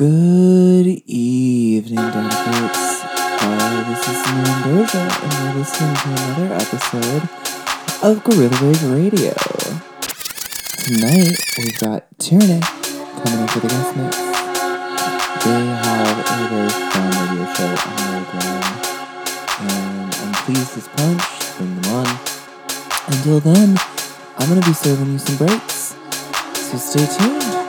Good evening, delegates. Uh, this is Doja, and you're listening to another episode of Gorilla Wave Radio. Tonight, we've got Tyrannic coming in for the guest mix. They have a very fun radio show on their ground, and I'm pleased as punch to bring them on. Until then, I'm going to be serving you some breaks, so stay tuned.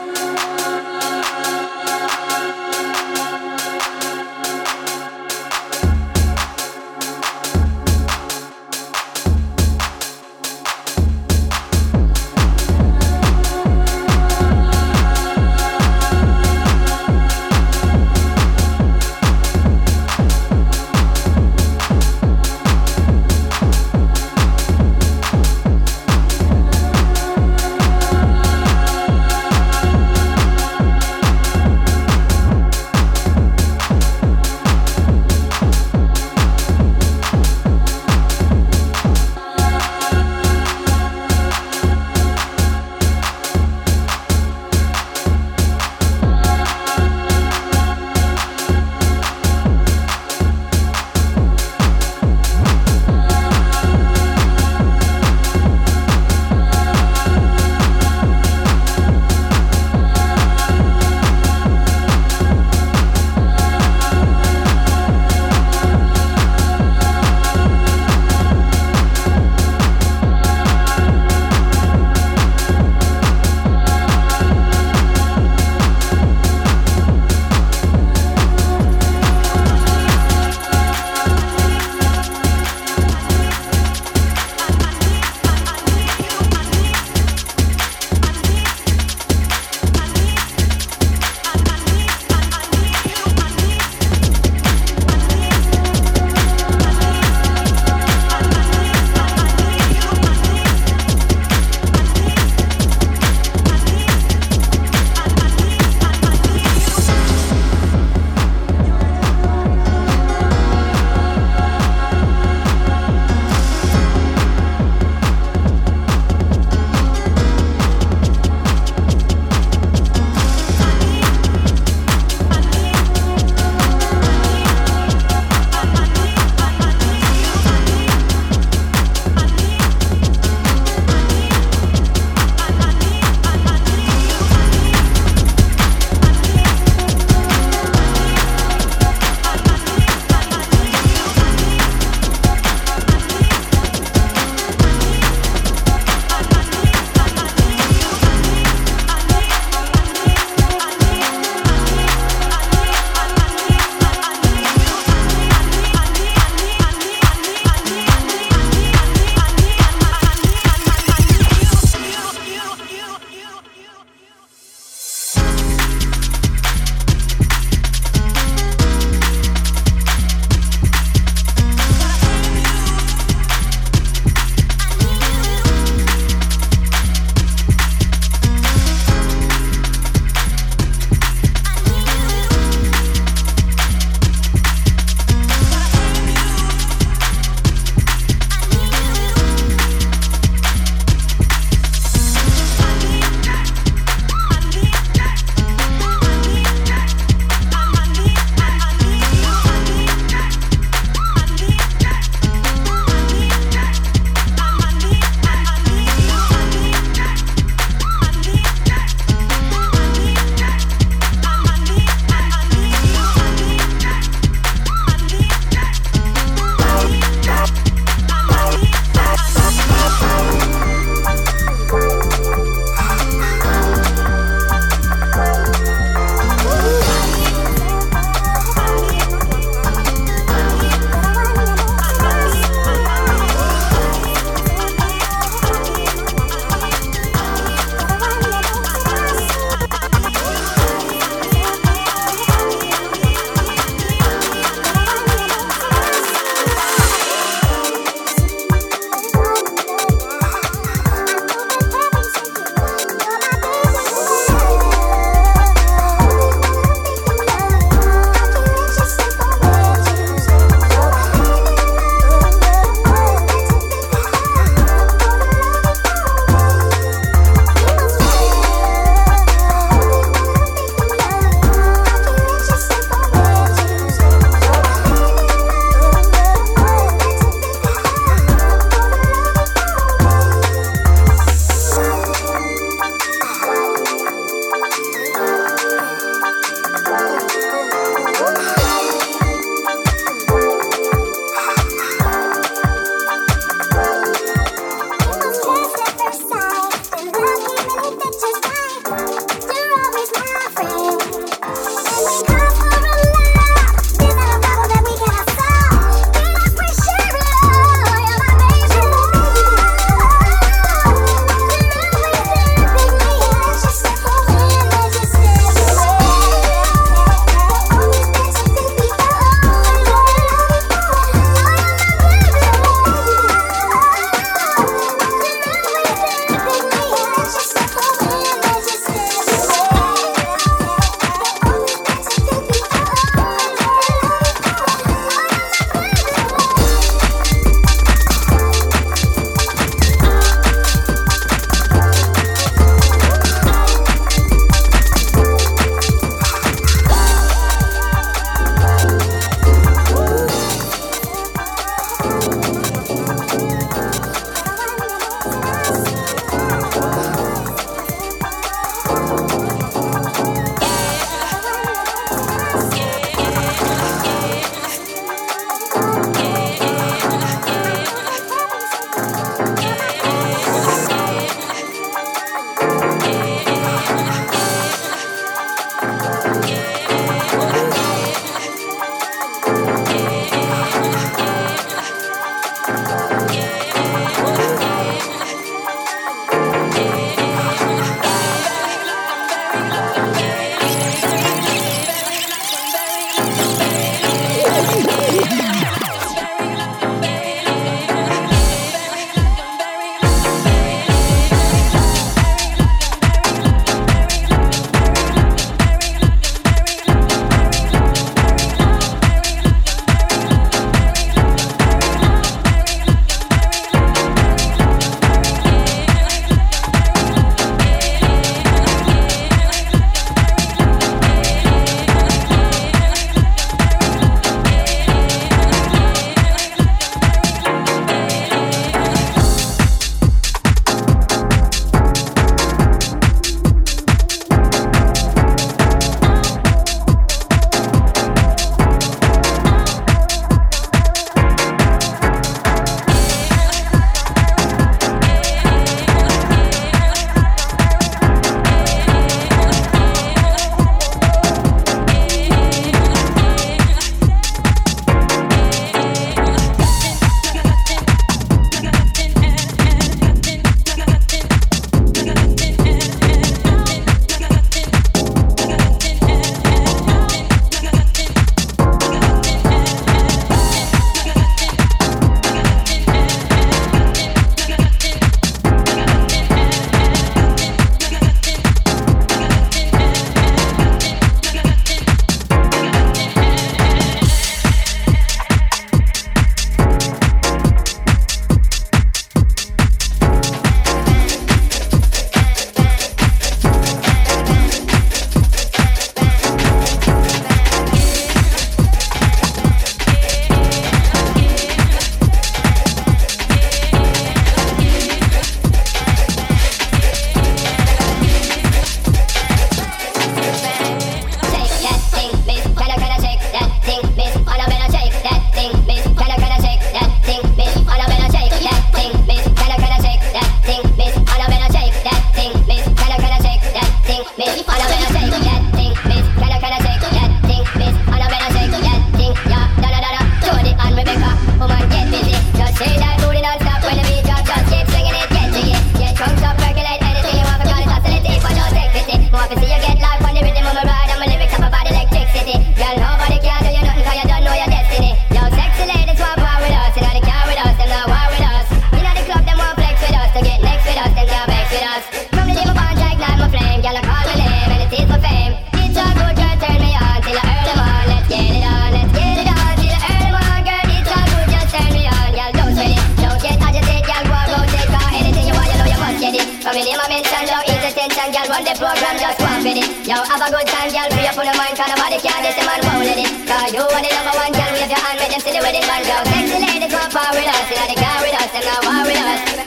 have a good time, girl. Free up on your mind, cause nobody care. This man won't let it. Cause you are the number one, girl. Wave your hand, make them see the wedding band go. Sexy ladies, come forward with us. You know they car with us, and now war with us.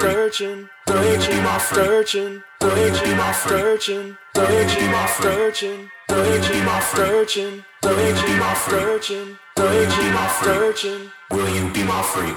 searching, searching, searching, searching, searching, searching, searching, searching, searching, searching, searching, searching, searching. Will you be my freak?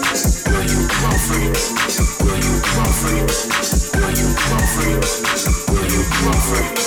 Listen.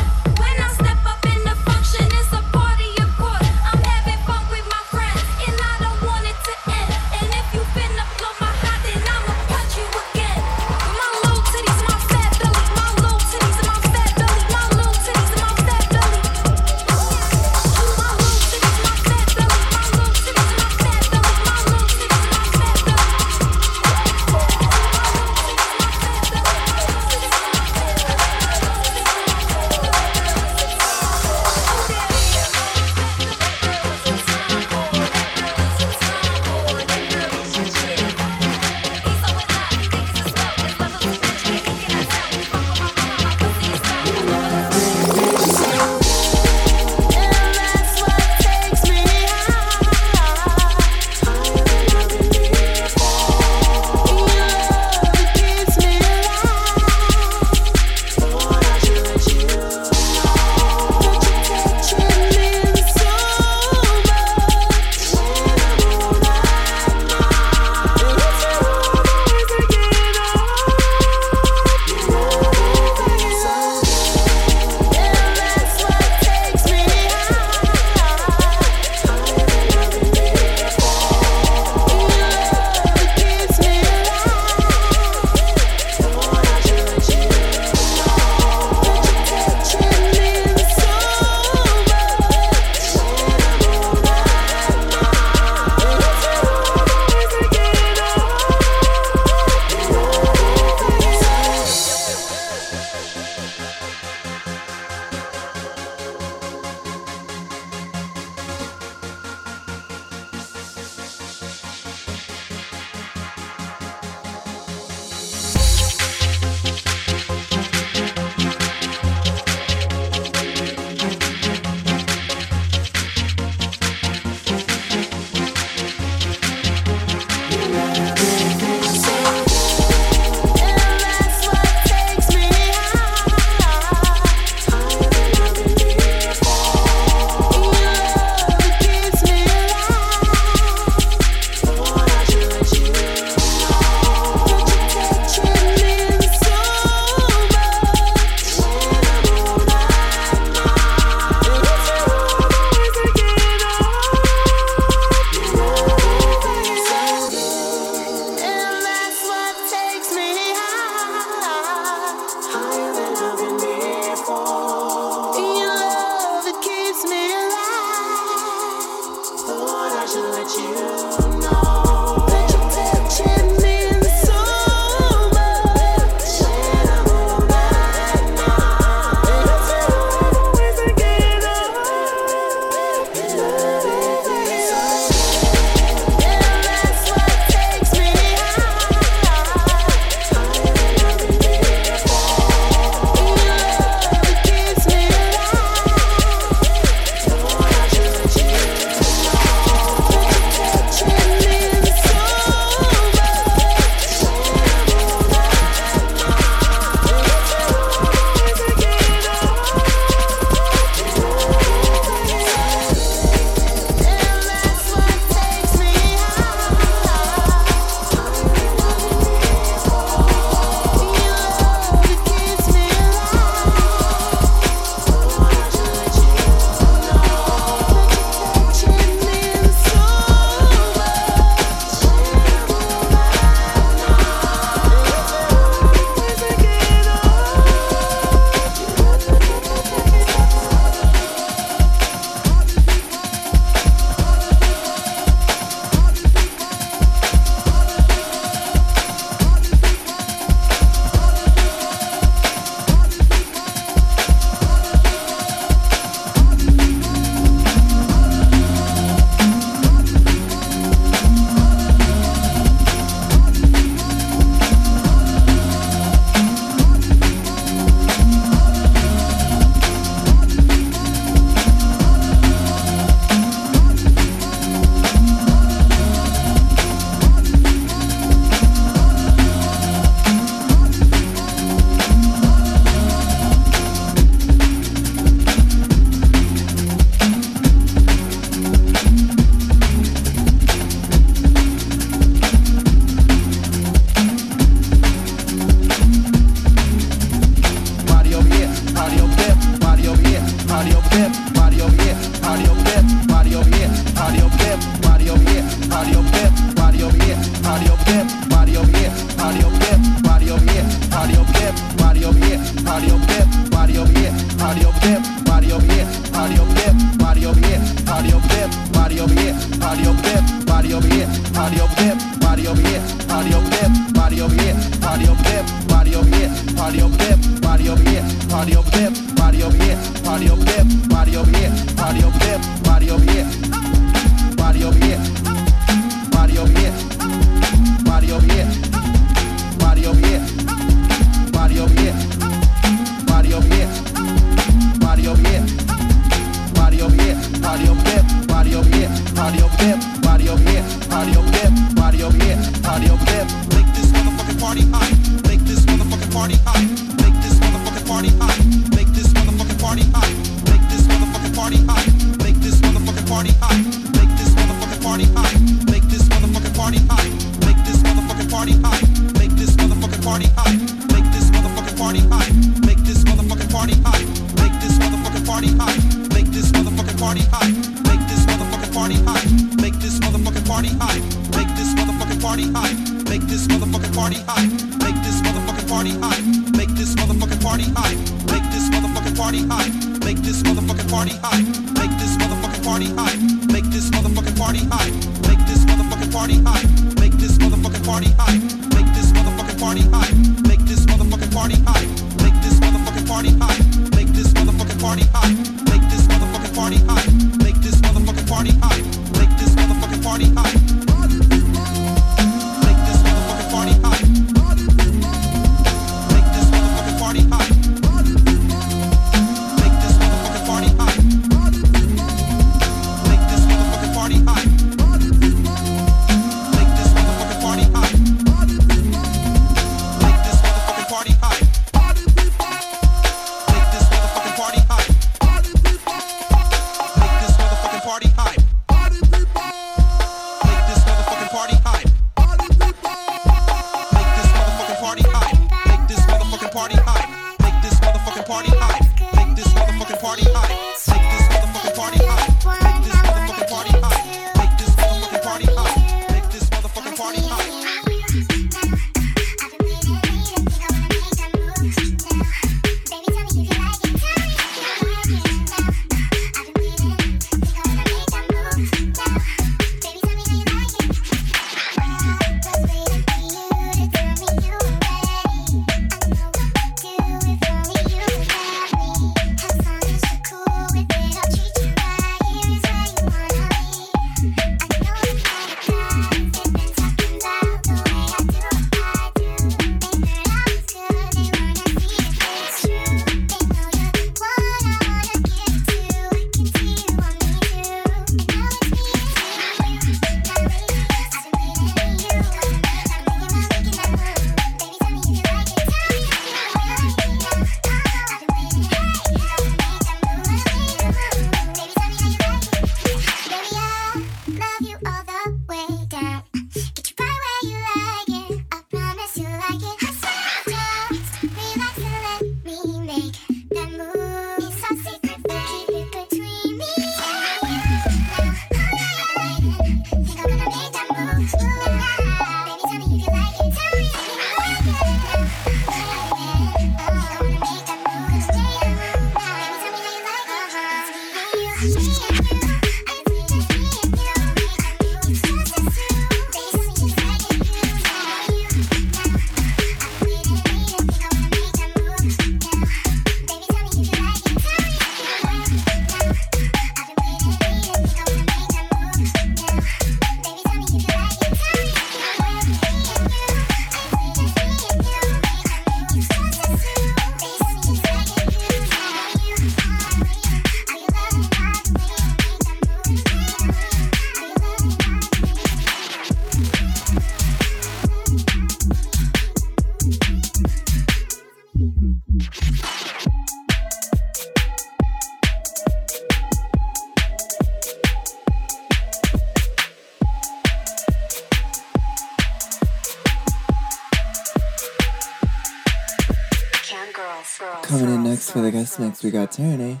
next we got Terne.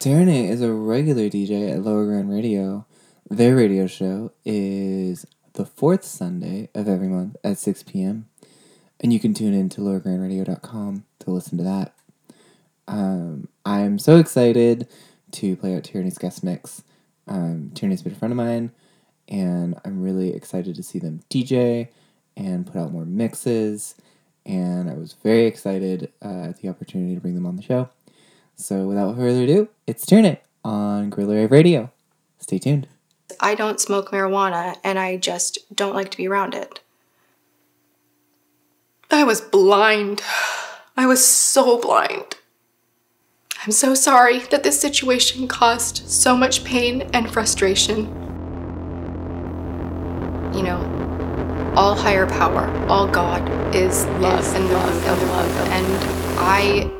Terne is a regular DJ at Lower Ground Radio. Their radio show is the fourth Sunday of every month at 6 p.m. And you can tune in to lowergroundradio.com to listen to that. Um, I'm so excited to play out Tyranny's guest mix. Um, Tyranny's been a friend of mine, and I'm really excited to see them DJ and put out more mixes. And I was very excited uh, at the opportunity to bring them on the show. So without further ado, it's Turn It on Gorilla Rave Radio. Stay tuned. I don't smoke marijuana and I just don't like to be around it. I was blind. I was so blind. I'm so sorry that this situation caused so much pain and frustration. All higher power, all God is love and love and love. And I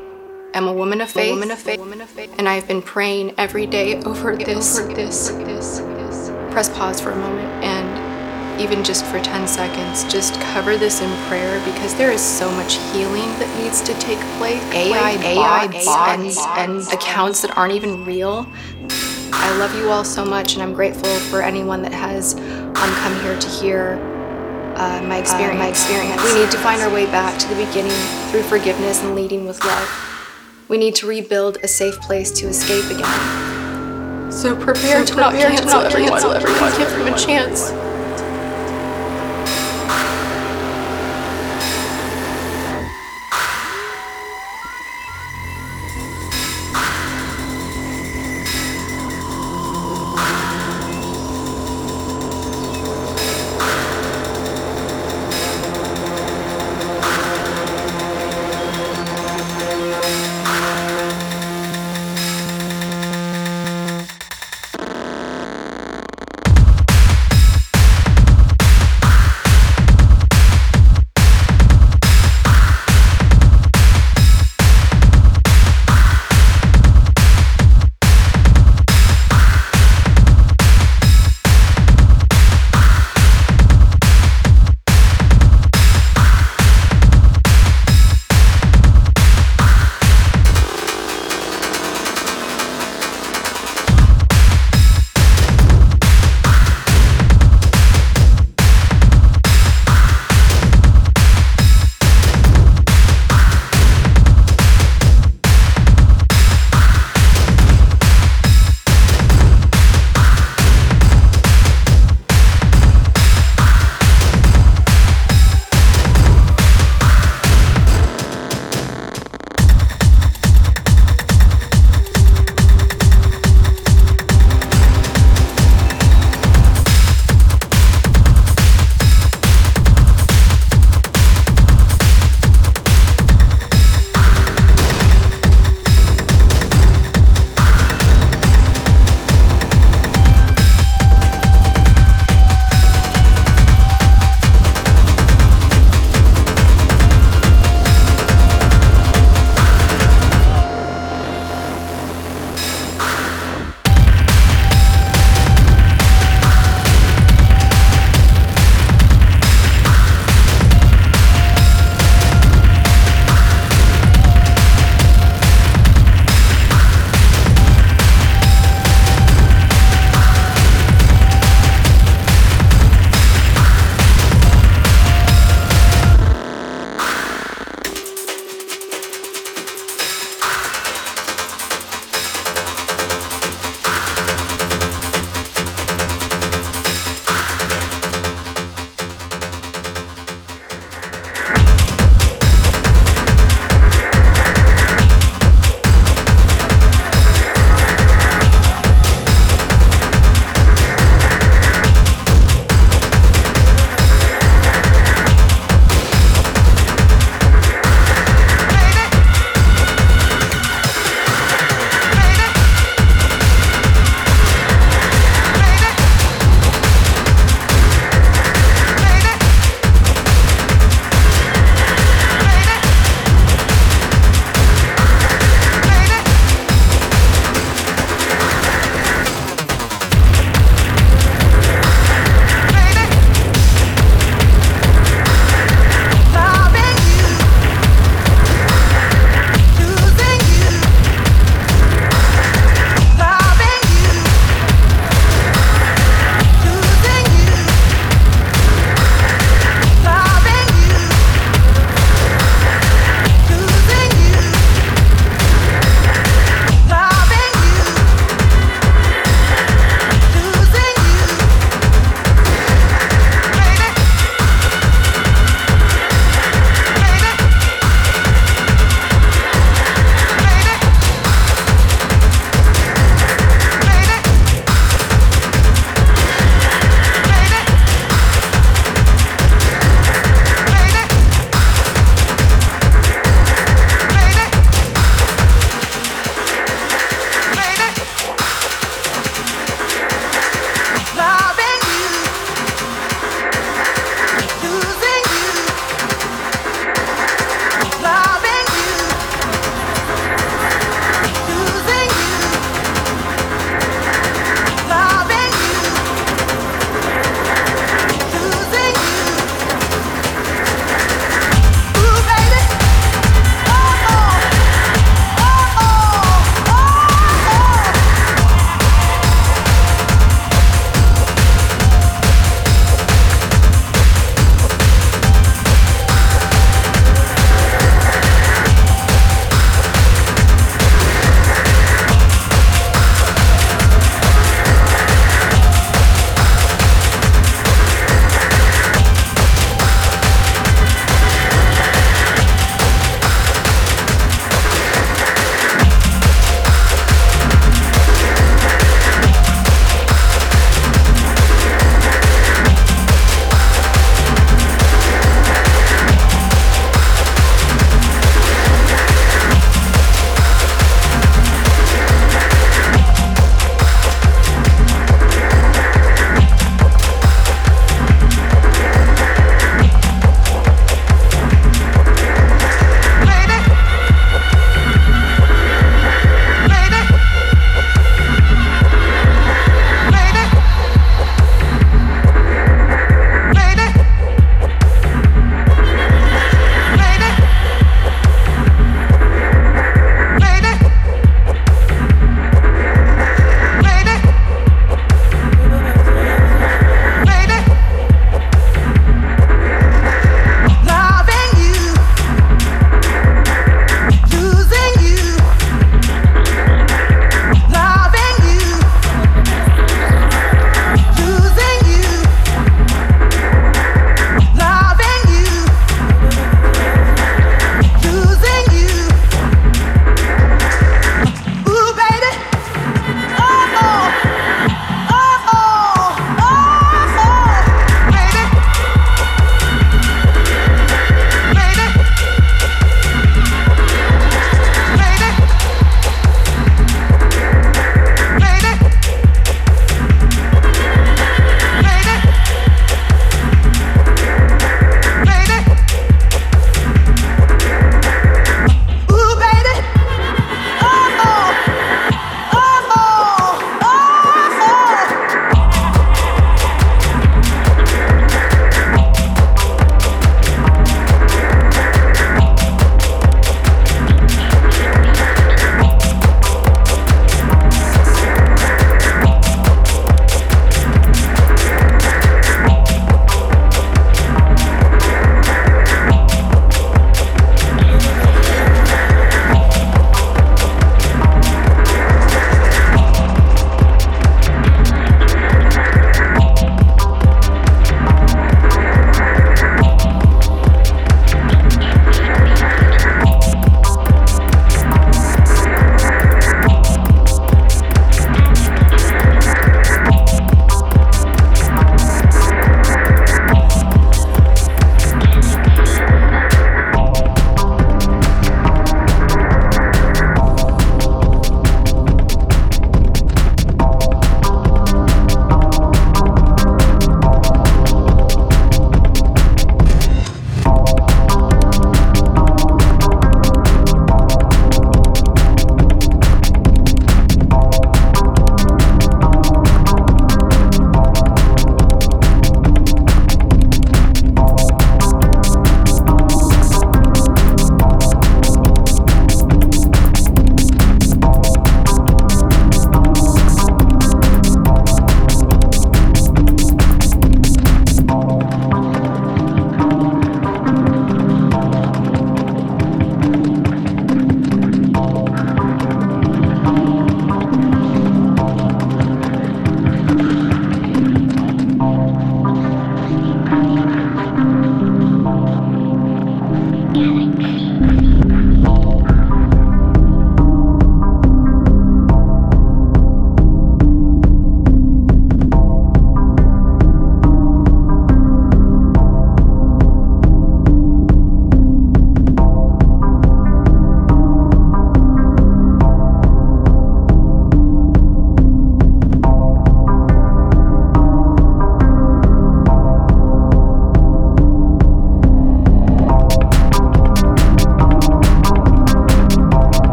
am a woman of faith, woman of faith, woman of faith. and I've been praying every day over this. Over this, this, this. Press pause for a moment and even just for 10 seconds, just cover this in prayer because there is so much healing that needs to take place. AI, AI bots, and, and accounts that aren't even real. I love you all so much, and I'm grateful for anyone that has um, come here to hear uh, my experience. my experience. We need to find our way back to the beginning through forgiveness and leading with love. We need to rebuild a safe place to escape again. So prepare, so to, not cancel, to not everyone. Cancel everyone. Give them a chance.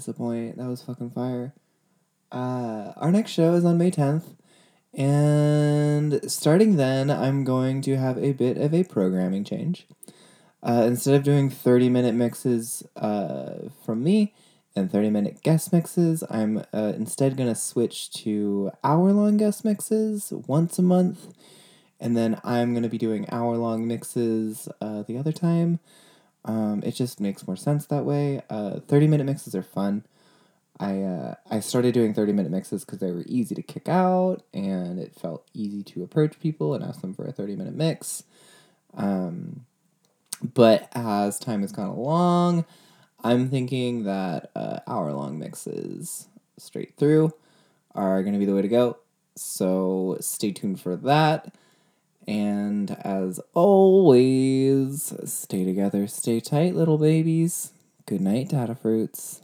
Wouldn't disappoint. That was fucking fire. Uh, our next show is on May 10th. And starting then, I'm going to have a bit of a programming change. Uh, instead of doing 30 minute mixes uh, from me and 30 minute guest mixes, I'm uh, instead going to switch to hour long guest mixes once a month. And then I'm going to be doing hour long mixes uh, the other time. Um, it just makes more sense that way. Uh, 30 minute mixes are fun. I, uh, I started doing 30 minute mixes because they were easy to kick out and it felt easy to approach people and ask them for a 30 minute mix. Um, but as time has gone along, I'm thinking that uh, hour long mixes straight through are going to be the way to go. So stay tuned for that. And as always, stay together, stay tight, little babies. Good night, Datafruits.